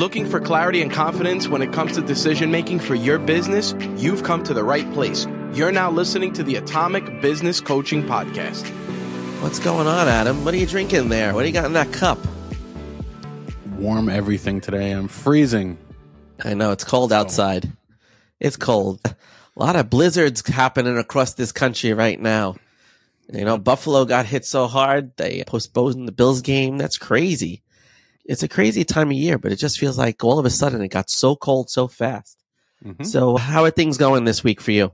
Looking for clarity and confidence when it comes to decision making for your business? You've come to the right place. You're now listening to the Atomic Business Coaching Podcast. What's going on, Adam? What are you drinking there? What do you got in that cup? Warm everything today. I'm freezing. I know it's cold outside. It's cold. A lot of blizzards happening across this country right now. You know, Buffalo got hit so hard they postponed the Bills game. That's crazy. It's a crazy time of year, but it just feels like all of a sudden it got so cold so fast. Mhm. So, how are things going this week for you?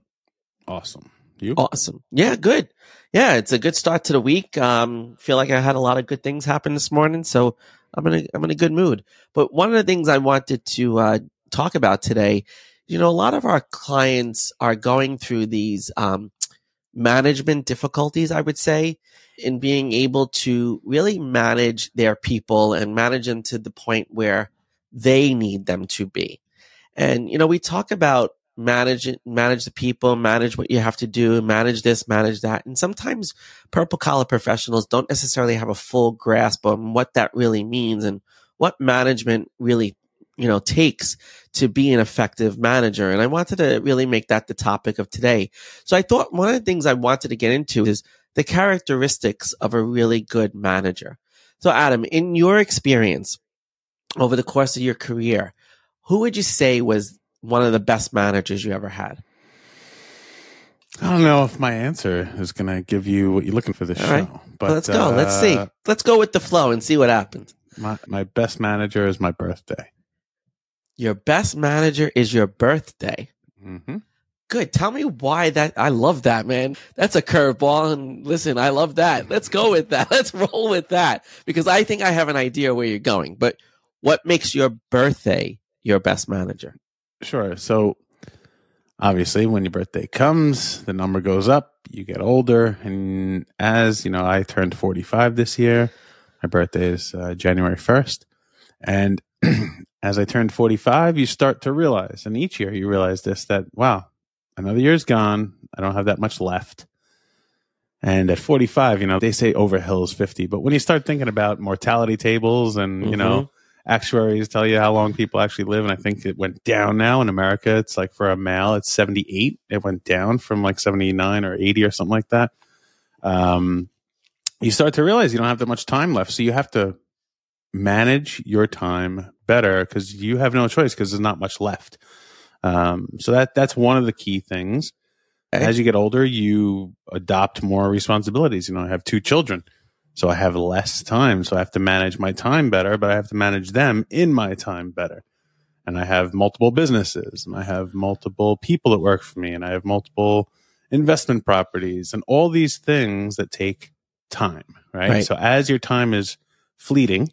Awesome. You? Awesome. Yeah, good. Yeah, it's a good start to the week. Um, feel like I had a lot of good things happen this morning, so I'm in a I'm in a good mood. But one of the things I wanted to uh, talk about today, you know, a lot of our clients are going through these um, management difficulties. I would say in being able to really manage their people and manage them to the point where they need them to be. And you know, we talk about manage it, manage the people, manage what you have to do, manage this, manage that. And sometimes purple collar professionals don't necessarily have a full grasp on what that really means and what management really, you know, takes to be an effective manager. And I wanted to really make that the topic of today. So I thought one of the things I wanted to get into is the characteristics of a really good manager. So Adam, in your experience over the course of your career, who would you say was one of the best managers you ever had? I don't know if my answer is going to give you what you're looking for this All show. right. But Let's go. Let's see. uh, Let's go with the flow and see what happens. My, my best manager is my birthday. Your best manager is your birthday. hmm Good. Tell me why that. I love that, man. That's a curveball. And listen, I love that. Let's go with that. Let's roll with that because I think I have an idea where you're going. But what makes your birthday your best manager? Sure. So obviously, when your birthday comes, the number goes up. You get older, and as you know, I turned 45 this year. My birthday is uh, January 1st, and as I turned 45, you start to realize, and each year you realize this that wow, another year's gone. I don't have that much left. And at 45, you know, they say over hill is 50, but when you start thinking about mortality tables and, you know, actuaries tell you how long people actually live, and I think it went down now in America. It's like for a male, it's 78. It went down from like 79 or 80 or something like that. Um, you start to realize you don't have that much time left. So you have to manage your time better because you have no choice because there's not much left. Um, so that that's one of the key things. As you get older, you adopt more responsibilities. You know, I have two children, so I have less time. So I have to manage my time better, but I have to manage them in my time better. And I have multiple businesses, and I have multiple people that work for me, and I have multiple investment properties, and all these things that take time. Right. Right. So as your time is fleeting,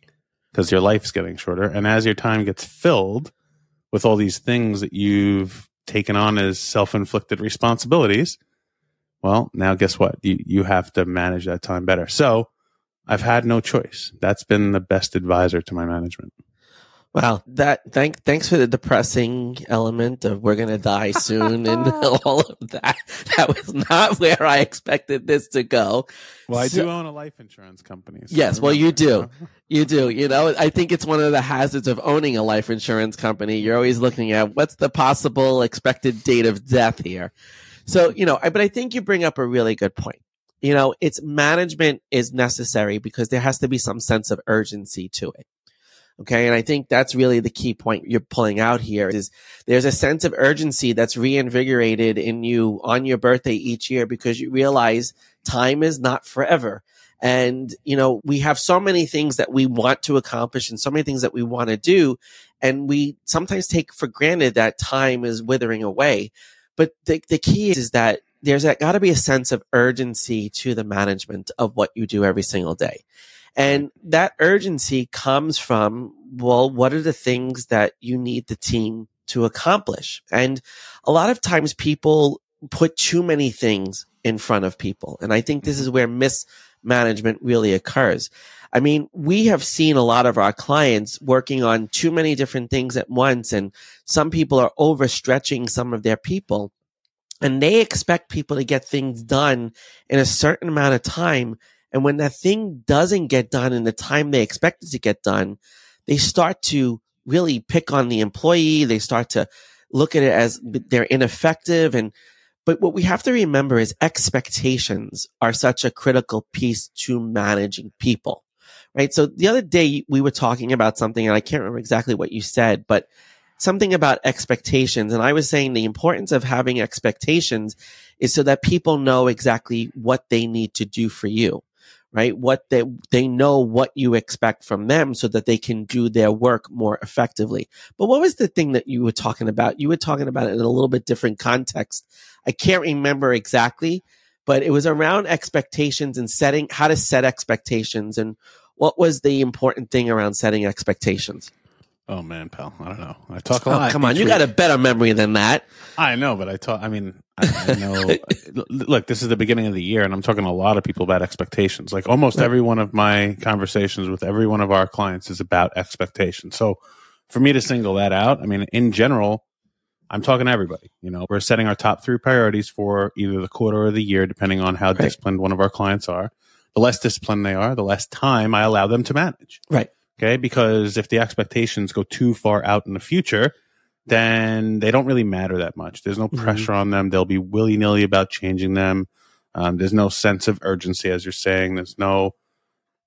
because your life's getting shorter, and as your time gets filled with all these things that you've taken on as self-inflicted responsibilities well now guess what? You you have to manage that time better. So i've had no choice. That's been the best advisor to my management Wow, that thank thanks for the depressing element of we're gonna die soon and all of that. That was not where I expected this to go. well i So- do own a life insurance company so Yes, well, you do. You do. You know, I think it's one of the hazards of owning a life insurance company. You're always looking at what's the possible expected date of death here. So, you know, I, but I think you bring up a really good point. You know, it's management is necessary because there has to be some sense of urgency to it. Okay. And I think that's really the key point you're pulling out here is there's a sense of urgency that's reinvigorated in you on your birthday each year because you realize time is not forever. And, you know, we have so many things that we want to accomplish and so many things that we want to do. And we sometimes take for granted that time is withering away. But the, the key is, is that there's got to be a sense of urgency to the management of what you do every single day. And that urgency comes from, well, what are the things that you need the team to accomplish? And a lot of times people put too many things in front of people. And I think this mm-hmm. is where mismanagement really occurs. I mean, we have seen a lot of our clients working on too many different things at once, and some people are overstretching some of their people. And they expect people to get things done in a certain amount of time. And when that thing doesn't get done in the time they expect it to get done, they start to really pick on the employee. They start to look at it as they're ineffective. And, but what we have to remember is expectations are such a critical piece to managing people, right? So the other day we were talking about something and I can't remember exactly what you said, but something about expectations. And I was saying the importance of having expectations is so that people know exactly what they need to do for you right? What they, they know what you expect from them so that they can do their work more effectively. But what was the thing that you were talking about? You were talking about it in a little bit different context. I can't remember exactly, but it was around expectations and setting, how to set expectations and what was the important thing around setting expectations? Oh man, pal, I don't know. I talk a Oh, lot. come on. You got a better memory than that. I know, but I talk. I mean, I, I know. look, this is the beginning of the year, and I'm talking to a lot of people about expectations. Like almost Right. every one of my conversations with every one of our clients is about expectations. So, for me to single that out, I mean, in general, I'm talking to everybody. You know, we're setting our top three priorities for either the quarter or the year, depending on how disciplined one of our clients are. The less disciplined they are, the less time I allow them to manage. Right. Okay. Because if the expectations go too far out in the future, then they don't really matter that much. There's no Mhm. pressure on them. They'll be willy nilly about changing them. Um, there's no sense of urgency, as you're saying. There's no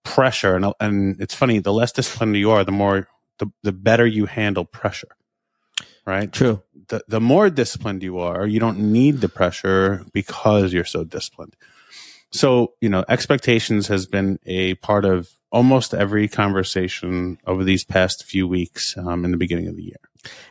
pressure. And, and it's funny, the less disciplined you are, the more, the, the better you handle pressure. Right. True. The, the more disciplined you are, you don't need the pressure because you're so disciplined. So, you know, expectations has been a part of almost every conversation over these past few weeks um, in the beginning of the year.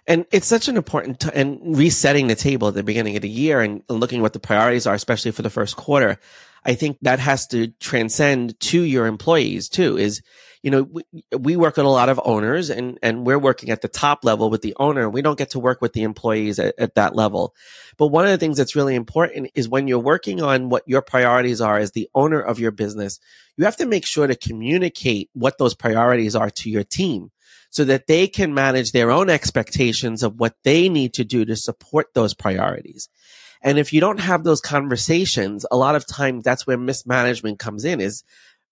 And it's such an important t- and resetting the table at the beginning of the year and looking what the priorities are, especially for the first quarter. I think that has to transcend to your employees too. Is you know we, we work with a lot of owners and and we're working at the top level with the owner. We don't get to work with the employees at, at that level. But one of the things that's really important is when you're working on what your priorities are as the owner of your business, you have to make sure to communicate what those priorities are to your team so that they can manage their own expectations of what they need to do to support those priorities. And if you don't have those conversations, a lot of times that's where mismanagement comes in is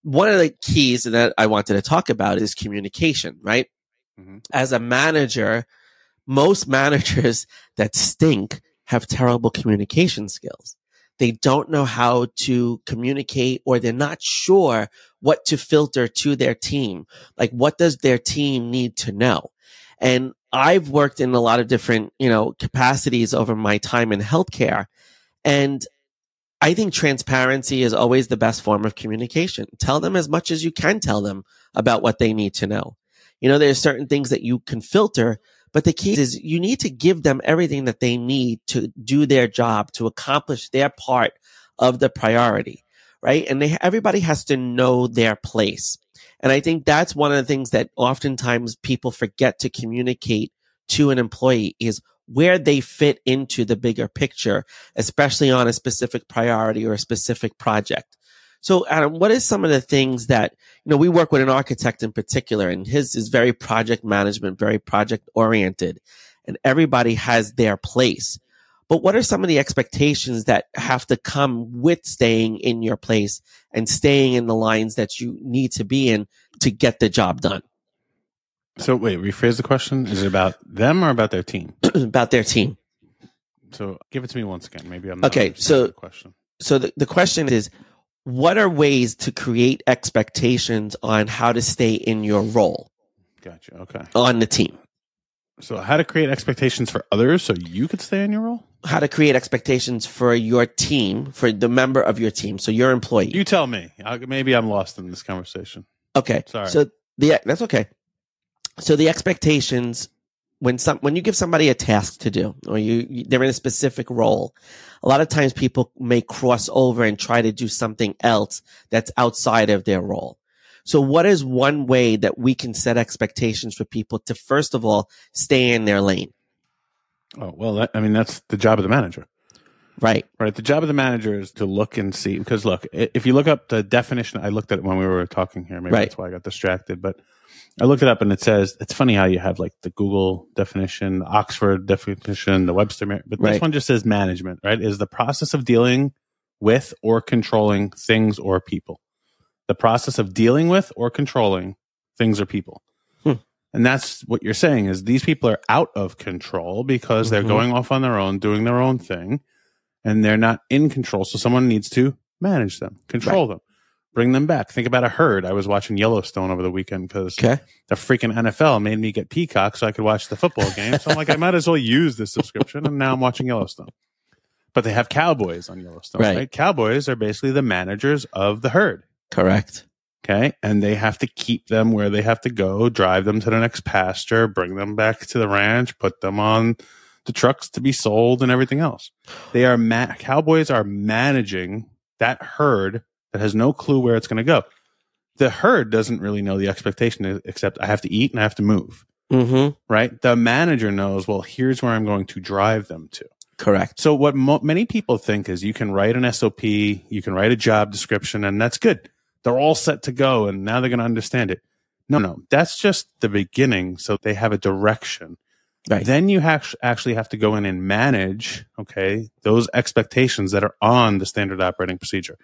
one of the keys that I wanted to talk about is communication, right? Mhm. As a manager, most managers that stink have terrible communication skills. They don't know how to communicate or they're not sure what to filter to their team. Like what does their team need to know? And I've worked in a lot of different, you know, capacities over my time in healthcare. And I think transparency is always the best form of communication. Tell them as much as you can tell them about what they need to know. You know, there's certain things that you can filter, but the key is you need to give them everything that they need to do their job, to accomplish their part of the priority, right? And they, everybody has to know their place. And I think that's one of the things that oftentimes people forget to communicate to an employee is where they fit into the bigger picture, especially on a specific priority or a specific project. So, Adam, what is some of the things that, you know, we work with an architect in particular and his is very project management, very project oriented and everybody has their place. But what are some of the expectations that have to come with staying in your place and staying in the lines that you need to be in to get the job done So, wait, rephrase the question. Is it about them or about their team? about their team? So, give it to me once again. Maybe I'm not Okay, so- the question. So the, the question is, what are ways to create expectations on how to stay in your role Gotcha. Okay. on the team? So, how to create expectations for others so you could stay in your role? How to create expectations for your team, for the member of your team, so your employee. You tell me. I, maybe I'm lost in this conversation. Okay. Sorry. So the that's okay. So the expectations when some when you give somebody a task to do or you, they're in a specific role, a lot of times people may cross over and try to do something else that's outside of their role. So what is one way that we can set expectations for people to first of all stay in their lane? Oh, well, that, I mean, that's the job of the manager. Right. Right. The job of the manager is to look and see because look, if you look up the definition, I looked at it when we were talking here. Maybe Right. that's why I got distracted. But I looked it up and it says it's funny how you have like the Google definition, the Oxford definition, the Webster, but this Right. one just says management. Right, is the process of dealing with or controlling things or people. The process of dealing with or controlling things or people. Hmm. And that's what you're saying is these people are out of control because they're Mhm. going off on their own, doing their own thing, and they're not in control. So someone needs to manage them, control them, bring them back. Think about a herd. I was watching Yellowstone over the weekend because Okay. the freaking NFL made me get Peacock so I could watch the football game. So I'm like, I might as well use this subscription. And now I'm watching Yellowstone. But they have cowboys on Yellowstone, Right. right? Cowboys are basically the managers of the herd. Correct. Okay. And they have to keep them where they have to go, drive them to the next pasture, bring them back to the ranch, put them on the trucks to be sold and everything else. They are, ma- cowboys are managing that herd that has no clue where it's going to go. The herd doesn't really know the expectation except I have to eat and I have to move, Mm-hmm. right? The manager knows, well, here's where I'm going to drive them to. Correct. So what mo- many people think is you can write an SOP, you can write a job description, and that's good. They're all set to go, and now they're going to understand it. No, no, that's just the beginning. So they have a direction. Right. Then you have actually have to go in and manage, okay, those expectations that are on the standard operating procedure,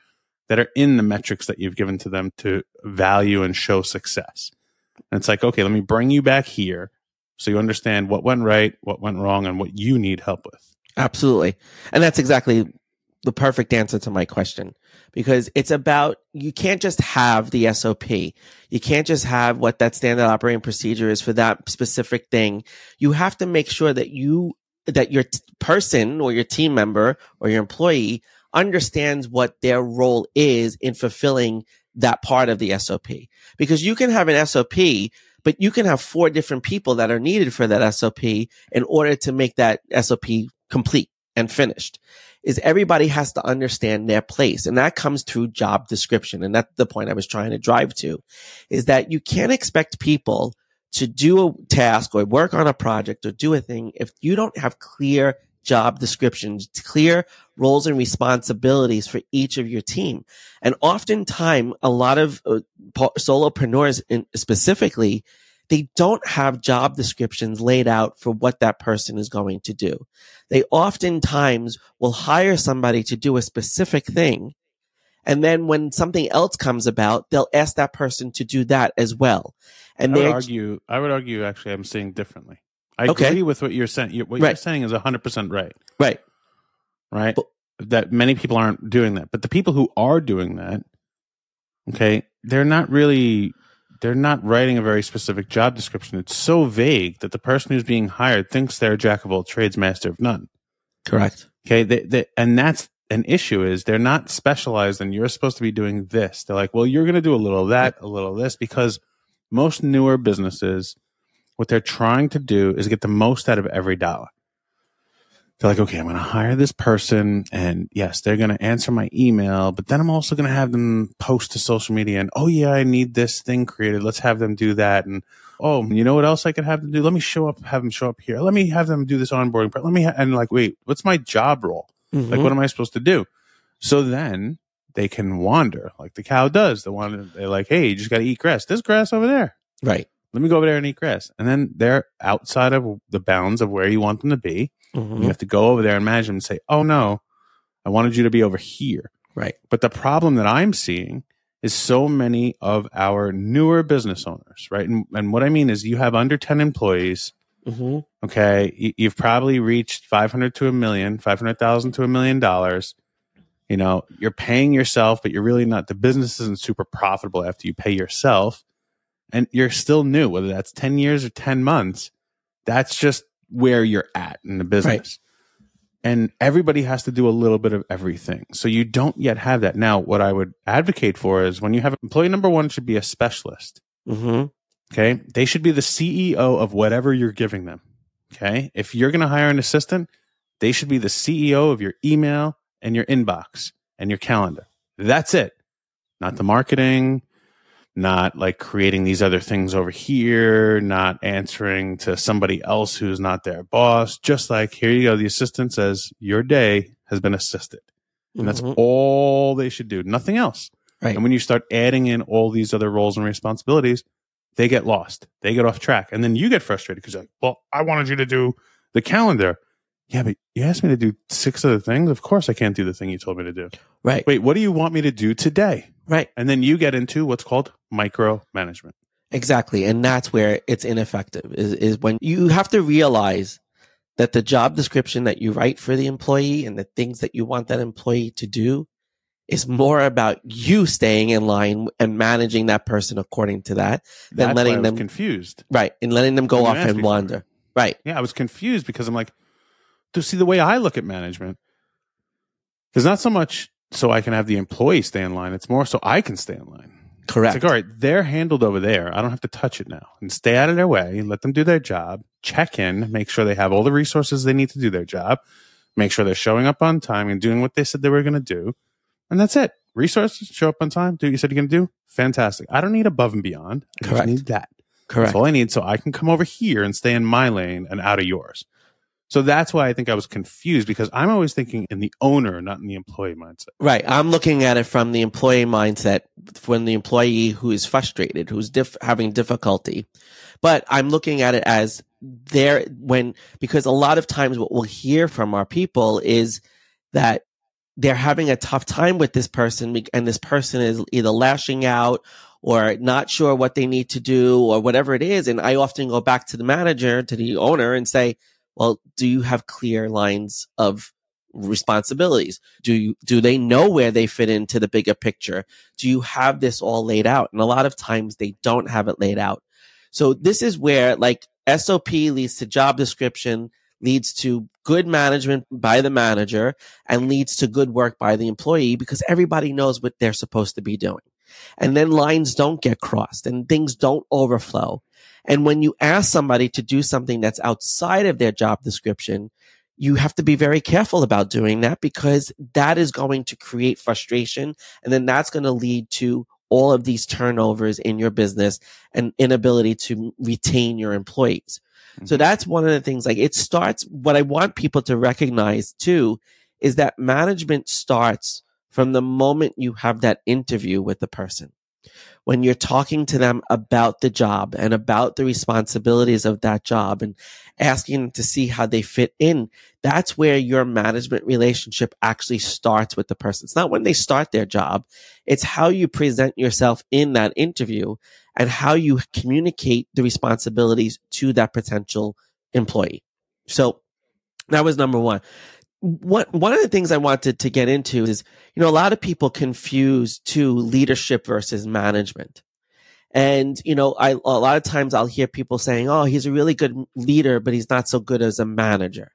that are in the metrics that you've given to them to value and show success. And it's like, okay, let me bring you back here so you understand what went right, what went wrong, and what you need help with. Absolutely. And that's exactly the perfect answer to my question because it's about you can't just have the SOP. You can't just have what that standard operating procedure is for that specific thing. You have to make sure that you that your t- person or your team member or your employee understands what their role is in fulfilling that part of the SOP. Because you can have an SOP but you can have four different people that are needed for that SOP in order to make that SOP complete and finished is everybody has to understand their place. And that comes through job description. And that's the point I was trying to drive to is that you can't expect people to do a task or work on a project or do a thing if you don't have clear job descriptions, clear roles and responsibilities for each of your team. And oftentimes a lot of uh, solopreneurs in, specifically, they don't have job descriptions laid out for what that person is going to do. They oftentimes will hire somebody to do a specific thing. And then when something else comes about, they'll ask that person to do that as well. And I would they argue. I would argue. Actually, I'm saying differently. I Okay. agree with what you're saying. What you're Right. saying is 100 percent right. right. Right. But- that many people aren't doing that, but the people who are doing that, okay, they're not really. They're not writing a very specific job description. It's so vague that the person who's being hired thinks they're a jack of all trades, master of none. Correct. Okay, they, they, and that's an issue is they're not specialized and you're supposed to be doing this. They're like, well, you're going to do a little of that, a little of this, because most newer businesses, what they're trying to do is get the most out of every dollar. They're like, okay, I'm going to hire this person and yes, they're going to answer my email, but then I'm also going to have them post to social media and, oh yeah, I need this thing created. Let's have them do that. And, oh, you know what else I could have them do? Let me show up, have them show up here. Let me have them do this onboarding part. Let me, ha-, and like, wait, what's my job role? Like, Mhm. what am I supposed to do? So then they can wander like the cow does. The one they're like, hey, you just got to eat grass. There's grass over there. right. Let me go over there and eat grass. And then they're outside of the bounds of where you want them to be. Mhm. You have to go over there and manage them and say, oh no, I wanted you to be over here. Right. But the problem that I'm seeing is so many of our newer business owners, right? And, and what I mean is you have under 10 employees. Mhm. Okay. You, you've probably reached 500 to a million, 500,000 to a million dollars. You know, you're paying yourself, but you're really not, the business isn't super profitable after you pay yourself. And you're still new, whether that's 10 years or 10 months. That's just where you're at in the business. And everybody has to do a little bit of everything. So you don't yet have that. Now, what I would advocate for is when you have employee number one should be a specialist. Mhm. Okay. They should be the CEO of whatever you're giving them. Okay. If you're going to hire an assistant, they should be the CEO of your email and your inbox and your calendar. That's it. Not the marketing, not like creating these other things over here, not answering to somebody else who's not their boss. Just like, here you go. The assistant says, your day has been assisted. And that's Mhm. all they should do. Nothing else. Right. And when you start adding in all these other roles and responsibilities, they get lost. They get off track. And then you get frustrated because you're like, well, I wanted you to do the calendar. Yeah, but you asked me to do six other things. Of course I can't do the thing you told me to do. Right. Wait, what do you want me to do today? Right. And then you get into what's called micromanagement. Exactly. And that's where it's ineffective is, is when you have to realize that the job description that you write for the employee and the things that you want that employee to do is more about you staying in line and managing that person according to that than That's letting why I was them confused. right and letting them go off and wander. Right. Yeah, I was confused because I'm like, to see the way I look at management, there's not so much so I can have the employee stay in line. It's more so I can stay in line. Correct. It's like, all right, they're handled over there. I don't have to touch it now and stay out of their way. Let them do their job. Check in, make sure they have all the resources they need to do their job. Make sure they're showing up on time and doing what they said they were going to do. And that's it. Resources, show up on time, do what you said you're going to do. Fantastic. I don't need above and beyond. I Correct. just need that. Correct. That's all I need so I can come over here and stay in my lane and out of yours. So that's why I think I was confused because I'm always thinking in the owner, not in the employee mindset. Right. I'm looking at it from the employee mindset, when the employee who is frustrated, who's having difficulty. But I'm looking at it as there when, because a lot of times what we'll hear from our people is that they're having a tough time with this person and this person is either lashing out or not sure what they need to do or whatever it is. And I often go back to the manager, to the owner and say, well, do you have clear lines of responsibilities? Do you, do they know where they fit into the bigger picture? Do you have this all laid out? And a lot of times they don't have it laid out. So this is where like SOP leads to job description, leads to good management by the manager and leads to good work by the employee because everybody knows what they're supposed to be doing. And then lines don't get crossed and things don't overflow. And when you ask somebody to do something that's outside of their job description, you have to be very careful about doing that because that is going to create frustration. And then that's going to lead to all of these turnovers in your business and inability to retain your employees. So Mhm. that's one of the things like it starts. What I want people to recognize too is that management starts from the moment you have that interview with the person. When you're talking to them about the job and about the responsibilities of that job and asking them to see how they fit in, that's where your management relationship actually starts with the person. It's not when they start their job. It's how you present yourself in that interview and how you communicate the responsibilities to that potential employee. So that was number one. What, one of the things I wanted to get into is, you know, a lot of people confuse to leadership versus management. And, you know, I, a lot of times I'll hear people saying, Oh, he's a really good leader, but he's not so good as a manager.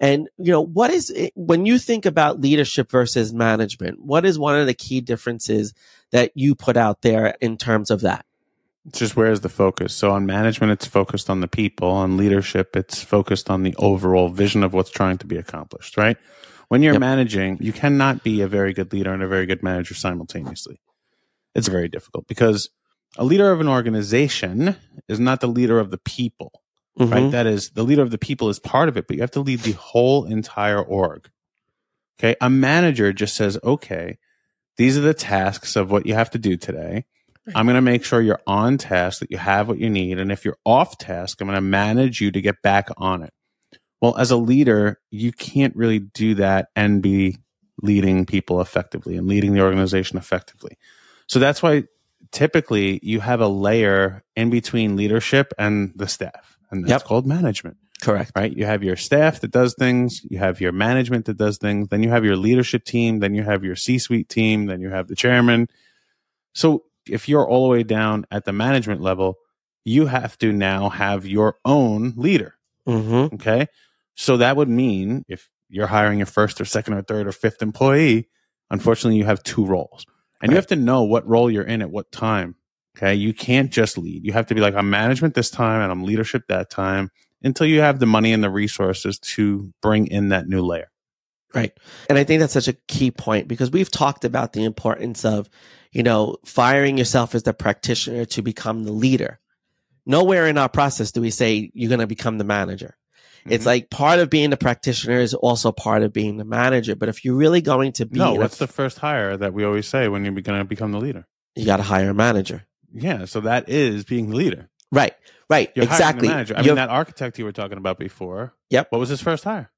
And, you know, what is it, when you think about leadership versus management, what is one of the key differences that you put out there in terms of that? It's just where's the focus? So on management, it's focused on the people. On leadership, it's focused on the overall vision of what's trying to be accomplished, right? When you're Yep. managing, you cannot be a very good leader and a very good manager simultaneously. It's very difficult because a leader of an organization is not the leader of the people, right? Mhm. That is the leader of the people is part of it, but you have to lead the whole entire org. Okay. A manager just says, okay, these are the tasks of what you have to do today. I'm going to make sure you're on task, that you have what you need. And if you're off task, I'm going to manage you to get back on it. Well, as a leader, you can't really do that and be leading people effectively and leading the organization effectively. So that's why typically you have a layer in between leadership and the staff, and that's Yep. called management Correct. right? You have your staff that does things, you have your management that does things, then you have your leadership team, then you have your C suite team, then you have the chairman. So if you're all the way down at the management level, you have to now have your own leader. Mm-hmm. Okay. So that would mean if you're hiring your first or second or third or fifth employee, unfortunately, you have two roles and you have to know what role you're in at what time. Okay. You can't just lead. You have to be like, I'm management this time and I'm leadership that time until you have the money and the resources to bring in that new layer. Right. And I think that's such a key point because we've talked about the importance of, you know, firing yourself as the practitioner to become the leader. Nowhere in our process do we say you're going to become the manager. It's Mhm. like part of being the practitioner is also part of being the manager. But if you're really going to be, no, what's the first hire that we always say when you're going to become the leader? you got to hire a manager. Yeah. So that is being the leader. Right. Right. You're exactly. manager. I You're- mean, that architect you were talking about before. Yep. What was his first hire?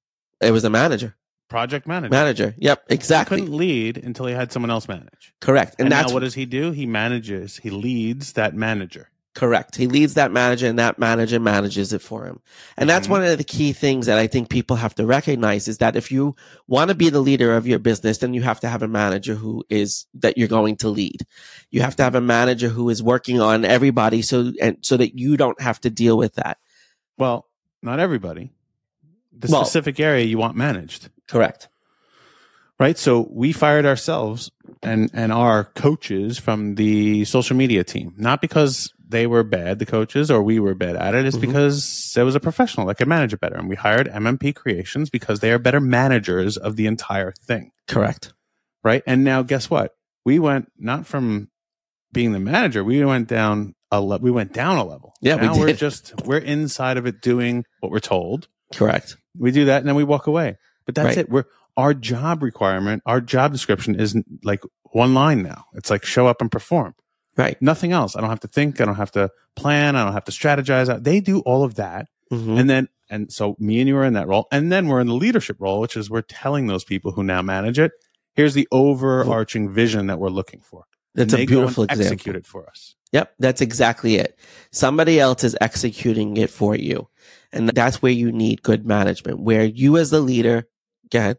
it was a manager. Project manager. Manager. Yep. Exactly. He couldn't lead until he had someone else manage. Correct. And, And, that's now what does he do? He manages, he leads that manager. Correct. He leads that manager and that manager manages it for him. And that's Mhm. one of the key things that I think people have to recognize is that if you want to be the leader of your business, then you have to have a manager who is that you're going to lead. You have to have a manager who is working on everybody so and so that you don't have to deal with that. Well, not everybody. The Well- specific area you want managed. Correct. right? So we fired ourselves and and our coaches from the social media team, not because they were bad, the coaches, or we were bad at it. It's Mhm. because there was a professional that could manage it better, and we hired MMP Creations because they are better managers of the entire thing, Correct. right? And now, guess what? We went not from being the manager, we went down a le- we went down a level. Yeah, we now we're just we're inside of it doing what we're told. Correct. We do that and then we walk away. But that's Right. it. We're our job requirement, our job description is like one line now. It's like show up and perform. Right. Nothing else. I don't have to think. I don't have to plan. I don't have to strategize. They do all of that. Mhm. And then, and so me and you are in that role. And then we're in the leadership role, which is we're telling those people who now manage it, here's the overarching vision that we're looking for. That's a they go and beautiful example. Execute it for us. Yep, that's exactly it. Somebody else is executing it for you. And that's where you need good management, where you as the leader, go ahead.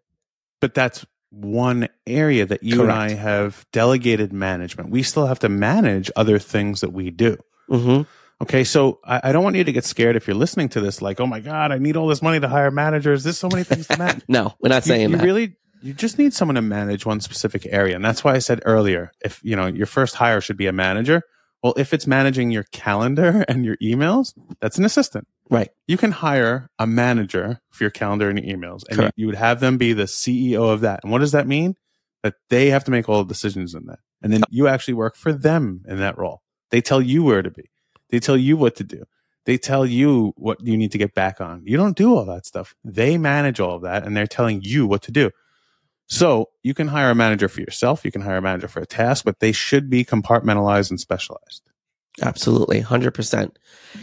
But that's one area that you and I have delegated management. We still have to manage other things that we do. Mm-hmm. Okay, so I, I don't want you to get scared if you're listening to this, like, oh my God, I need all this money to hire managers. There's so many things to manage. No, we're not you, saying you that. really you just need someone to manage one specific area. And that's why I said earlier, if you know your first hire should be a manager. Well, if it's managing your calendar and your emails, that's an assistant. right. You can hire a manager for your calendar and your emails, and you, you would have them be the CEO of that. And what does that mean? That they have to make all the decisions in that. And then you actually work for them in that role. They tell you where to be. They tell you what to do. They tell you what you need to get back on. You don't do all that stuff. They manage all of that and they're telling you what to do. So you can hire a manager for yourself. You can hire a manager for a task, but they should be compartmentalized and specialized. Absolutely. 100%.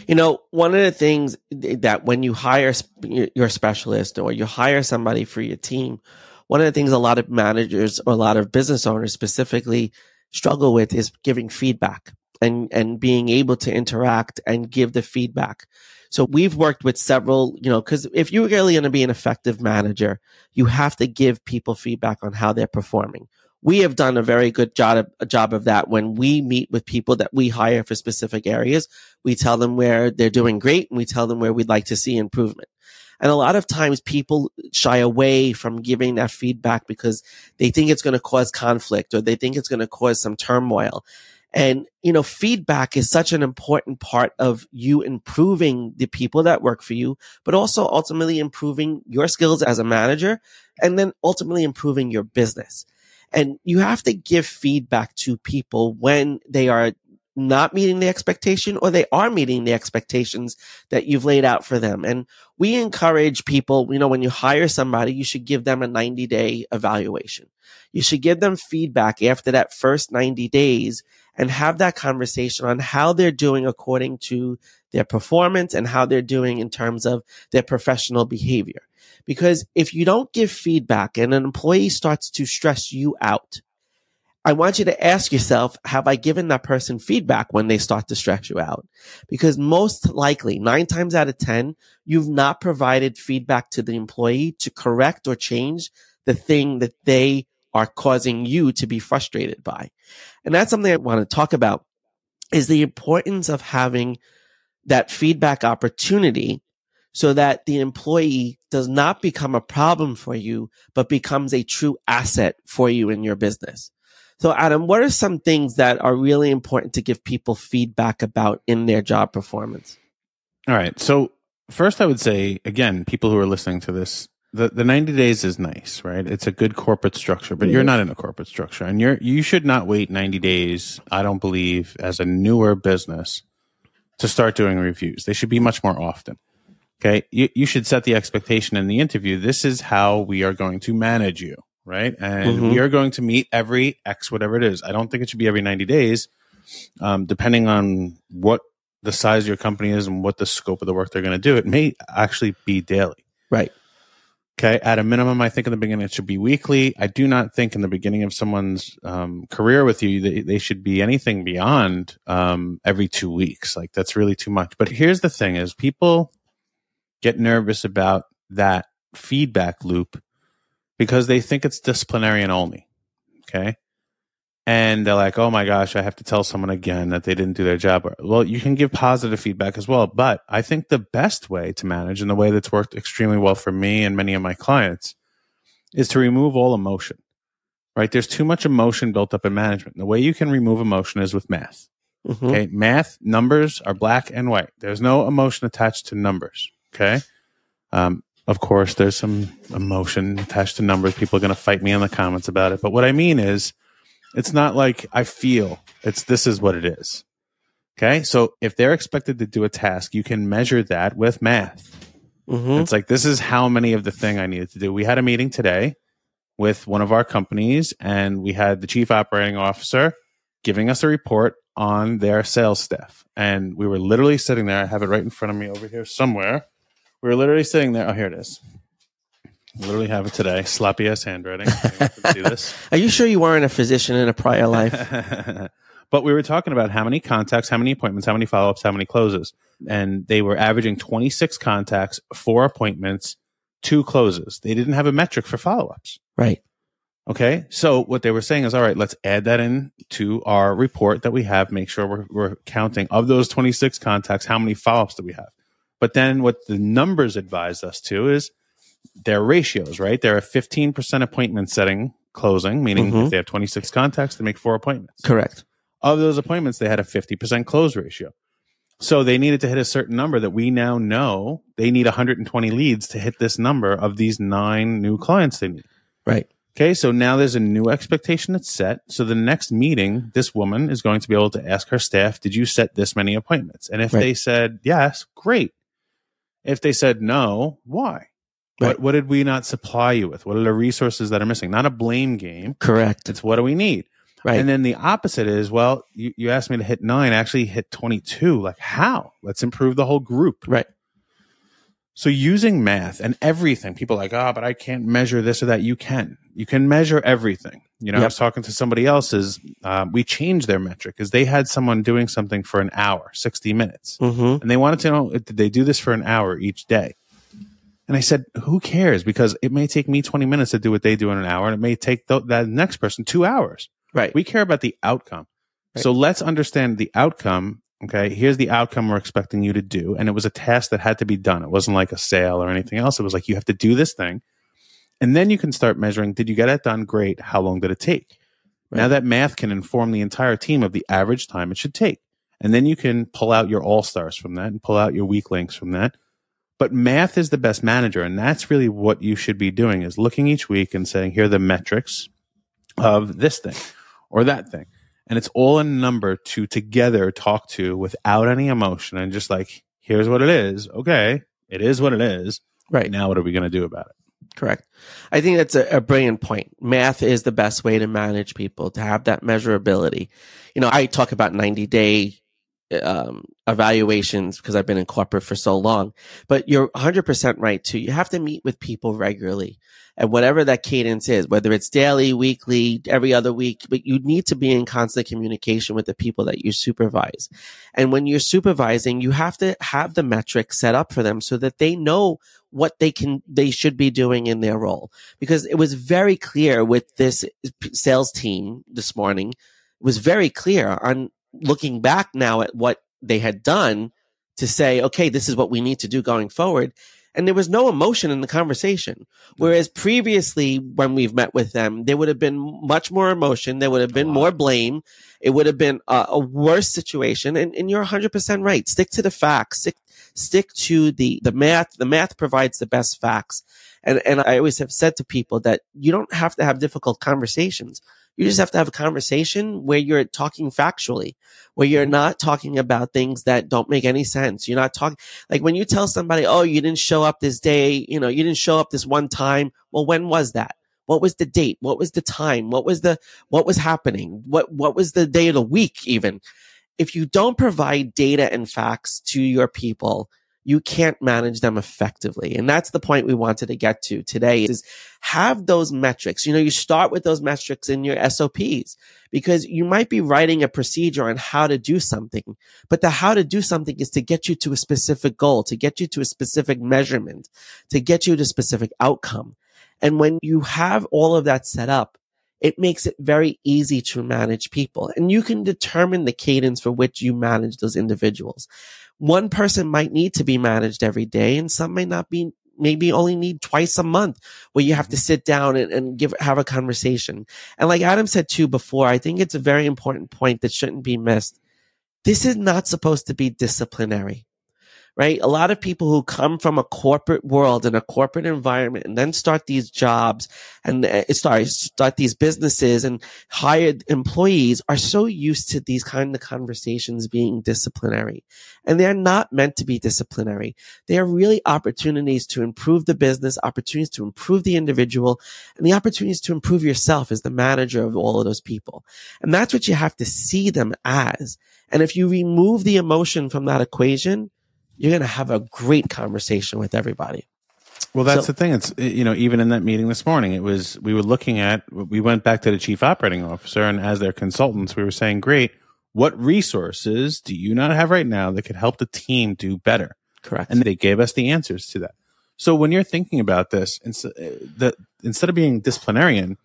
You know, one of the things that when you hire your specialist or you hire somebody for your team, one of the things a lot of managers or a lot of business owners specifically struggle with is giving feedback and, and being able to interact and give the feedback. So we've worked with several, you know, cause if you're really going to be an effective manager, you have to give people feedback on how they're performing. We have done a very good job, a job of that when we meet with people that we hire for specific areas. We tell them where they're doing great and we tell them where we'd like to see improvement. And a lot of times people shy away from giving that feedback because they think it's going to cause conflict or they think it's going to cause some turmoil. And, you know, feedback is such an important part of you improving the people that work for you, but also ultimately improving your skills as a manager and then ultimately improving your business. And you have to give feedback to people when they are not meeting the expectation or they are meeting the expectations that you've laid out for them. And we encourage people, you know, when you hire somebody, you should give them a 90 day evaluation. You should give them feedback after that first 90 days and have that conversation on how they're doing according to their performance and how they're doing in terms of their professional behavior. Because if you don't give feedback and an employee starts to stress you out, I want you to ask yourself, have I given that person feedback when they start to stress you out? Because most likely, nine times out of 10, you've not provided feedback to the employee to correct or change the thing that they are causing you to be frustrated by. And that's something I want to talk about is the importance of having that feedback opportunity so that the employee does not become a problem for you, but becomes a true asset for you in your business. So Adam, what are some things that are really important to give people feedback about in their job performance? All right. So first I would say, again, people who are listening to this, the, the 90 days is nice, right? It's a good corporate structure, but you're mm-hmm. not in a corporate structure and you're, you should not wait 90 days. I don't believe as a newer business to start doing reviews. They should be much more often. Okay. You, you should set the expectation in the interview. This is how we are going to manage you, right? And Mhm. we are going to meet every X, whatever it is. I don't think it should be every 90 days. Um, depending on what the size of your company is and what the scope of the work they're going to do, it may actually be daily. Right. Okay. At a minimum, I think in the beginning it should be weekly. I do not think in the beginning of someone's um, career with you, they, they should be anything beyond um, every two weeks. Like that's really too much. But here's the thing is people get nervous about that feedback loop because they think it's disciplinarian only. Okay. And they're like, oh my gosh, I have to tell someone again that they didn't do their job. Well, you can give positive feedback as well. But I think the best way to manage and the way that's worked extremely well for me and many of my clients is to remove all emotion, right? There's too much emotion built up in management. The way you can remove emotion is with math. Mhm. Okay. Math numbers are black and white. There's no emotion attached to numbers. Okay. Um, of course, there's some emotion attached to numbers. People are going to fight me in the comments about it. But what I mean is, it's not like I feel. It's this is what it is. Okay. So if they're expected to do a task, you can measure that with math. Mhm. It's like, this is how many of the thing I needed to do. We had a meeting today with one of our companies, and we had the chief operating officer giving us a report on their sales staff. And we were literally sitting there. I have it right in front of me over here somewhere. We were literally sitting there. Oh, here it is. Literally have it today. Sloppy ass handwriting. See this. Are you sure you weren't a physician in a prior life? but we were talking about how many contacts, how many appointments, how many follow ups, how many closes. And they were averaging 26 contacts, four appointments, two closes. They didn't have a metric for follow ups. right. Okay. So what they were saying is, all right, let's add that in to our report that we have. Make sure we're, we're counting of those 26 contacts, how many follow ups do we have? But then what the numbers advised us to is their ratios, right? They're a 15% appointment setting closing, meaning Mhm. if they have 26 contacts, they make four appointments. Correct. Of those appointments, they had a 50% close ratio. So they needed to hit a certain number that we now know they need 120 leads to hit this number of these nine new clients they need. Right. Okay, so now there's a new expectation that's set. So the next meeting, this woman is going to be able to ask her staff, Did you set this many appointments? And if Right. they said yes, great. If they said no, why? What, what did we not supply you with? What are the resources that are missing? Not a blame game. Correct. It's what do we need? Right. And then the opposite is, well, you, you asked me to hit nine, I actually hit 22. Like, how? Let's improve the whole group. right. So using math and everything, people are like, oh, but I can't measure this or that. You can. You can measure everything. You know, I was talking to somebody else's. Uh, we changed their metric because they had someone doing something for an hour, 60 minutes. Mm-hmm. And they wanted to know, did they do this for an hour each day? And I said, who cares? Because it may take me 20 minutes to do what they do in an hour. And it may take th- that next person two hours. Right. We care about the outcome. Right. So let's understand the outcome. Okay. Here's the outcome we're expecting you to do. And it was a task that had to be done. It wasn't like a sale or anything else. It was like, you have to do this thing. And then you can start measuring, did you get it done? Great. How long did it take? Right. Now that math can inform the entire team of the average time it should take. And then you can pull out your all stars from that and pull out your weak links from that. But math is the best manager. And that's really what you should be doing is looking each week and saying, here are the metrics of this thing or that thing. And it's all a number to together talk to without any emotion and just like, here's what it is. Okay. It is what it is. Right. Now, what are we going to do about it? Correct. I think that's a, a brilliant point. Math is the best way to manage people, to have that measurability. You know, I talk about 90 day um, evaluations because I've been in corporate for so long, but you're 100% right too. You have to meet with people regularly and whatever that cadence is, whether it's daily, weekly, every other week, but you need to be in constant communication with the people that you supervise. And when you're supervising, you have to have the metrics set up for them so that they know what they can, they should be doing in their role. Because it was very clear with this sales team this morning, it was very clear on looking back now at what they had done to say, okay, this is what we need to do going forward. And there was no emotion in the conversation. Whereas previously, when we've met with them, there would have been much more emotion. There would have been more blame. It would have been a, a worse situation. And, and you're 100% right. Stick to the facts. Stick, stick to the, the math. The math provides the best facts. And, and I always have said to people that you don't have to have difficult conversations. You just have to have a conversation where you're talking factually, where you're not talking about things that don't make any sense. You're not talking like when you tell somebody, "Oh, you didn't show up this day, you know, you didn't show up this one time." Well, when was that? What was the date? What was the time? What was the what was happening? What what was the day of the week even? If you don't provide data and facts to your people, you can't manage them effectively. And that's the point we wanted to get to today is have those metrics. You know, you start with those metrics in your SOPs because you might be writing a procedure on how to do something, but the how to do something is to get you to a specific goal, to get you to a specific measurement, to get you to a specific outcome. And when you have all of that set up, it makes it very easy to manage people and you can determine the cadence for which you manage those individuals. One person might need to be managed every day and some may not be maybe only need twice a month where you have to mm-hmm. sit down and, and give have a conversation. And like Adam said too before, I think it's a very important point that shouldn't be missed. This is not supposed to be disciplinary right? A lot of people who come from a corporate world and a corporate environment and then start these jobs and uh, sorry, start these businesses and hired employees are so used to these kind of conversations being disciplinary. And they're not meant to be disciplinary. They are really opportunities to improve the business, opportunities to improve the individual, and the opportunities to improve yourself as the manager of all of those people. And that's what you have to see them as. And if you remove the emotion from that equation, you're going to have a great conversation with everybody. Well, that's so, the thing. It's you know even in that meeting this morning, it was we were looking at we went back to the chief operating officer and as their consultants, we were saying, "Great, what resources do you not have right now that could help the team do better?" Correct. And they gave us the answers to that. So when you're thinking about this, uh, instead of being disciplinarian,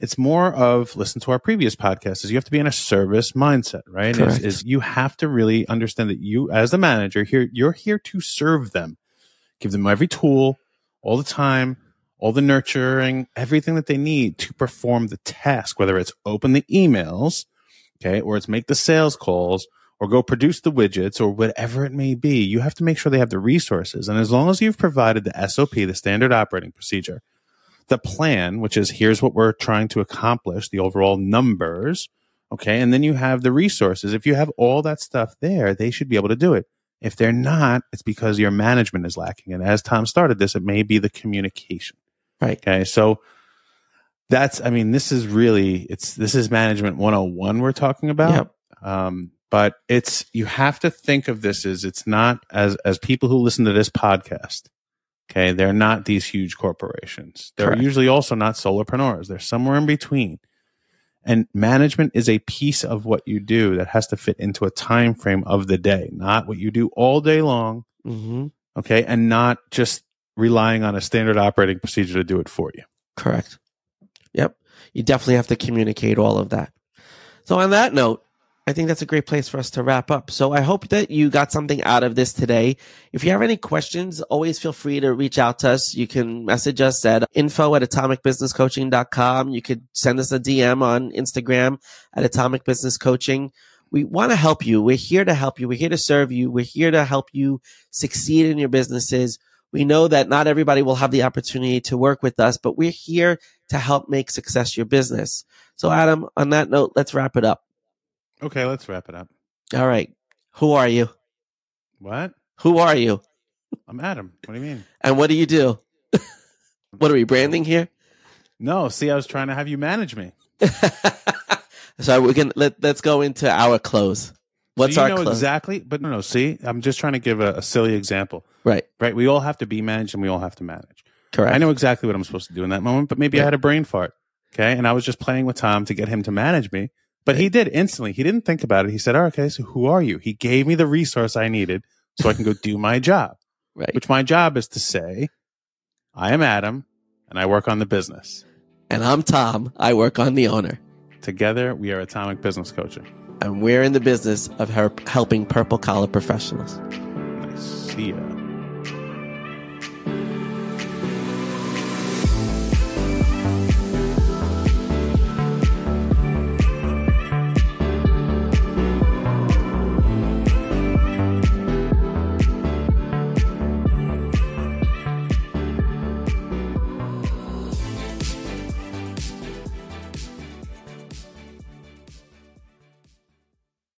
it's more of listen to our previous podcast is you have to be in a service mindset, right? Is, is, you have to really understand that you as the manager here, you're here to serve them, give them every tool all the time, all the nurturing, everything that they need to perform the task, whether it's open the emails, okay, or it's make the sales calls or go produce the widgets or whatever it may be. You have to make sure they have the resources. And as long as you've provided the SOP, the standard operating procedure, the plan, which is here's what we're trying to accomplish, the overall numbers. Okay. And then you have the resources. If you have all that stuff there, they should be able to do it. If they're not, it's because your management is lacking. And as Tom started this, it may be the communication. Right. Okay. So that's, I mean, this is really, it's, this is management 101 we're talking about. Yep. Um, but it's, you have to think of this as it's not as, as people who listen to this podcast Okay. They're not these huge corporations. They're Correct. usually also not solopreneurs. They're somewhere in between. And management is a piece of what you do that has to fit into a time frame of the day, not what you do all day long. Mm-hmm. Okay. And not just relying on a standard operating procedure to do it for you. Correct. Yep. You definitely have to communicate all of that. So on that note, I think that's a great place for us to wrap up. So I hope that you got something out of this today. If you have any questions, always feel free to reach out to us. You can message us at info at atomicbusinesscoaching.com. You could send us a DM on Instagram at atomic business coaching. We want to help you. We're here to help you. We're here to serve you. We're here to help you succeed in your businesses. We know that not everybody will have the opportunity to work with us, but we're here to help make success your business. So Adam, on that note, let's wrap it up. Okay, let's wrap it up. All right. Who are you? What? Who are you? I'm Adam. What do you mean? And what do you do? what are we branding here? No, see, I was trying to have you manage me. so we can let let's go into our close. What's so our know close? exactly? But no, no. See, I'm just trying to give a, a, silly example. Right. Right. We all have to be managed, and we all have to manage. Correct. I know exactly what I'm supposed to do in that moment, but maybe. I had a brain fart. Okay, and I was just playing with Tom to get him to manage me, but he did instantly. He didn't think about it. He said, oh, okay, so who are you? He gave me the resource I needed so I can go do my job. Right. Which my job is to say, I am Adam and I work on the business. And I'm Tom. I work on the owner. Together, we are Atomic Business Coaching. And we're in the business of helping purple collar professionals. Nice. See ya.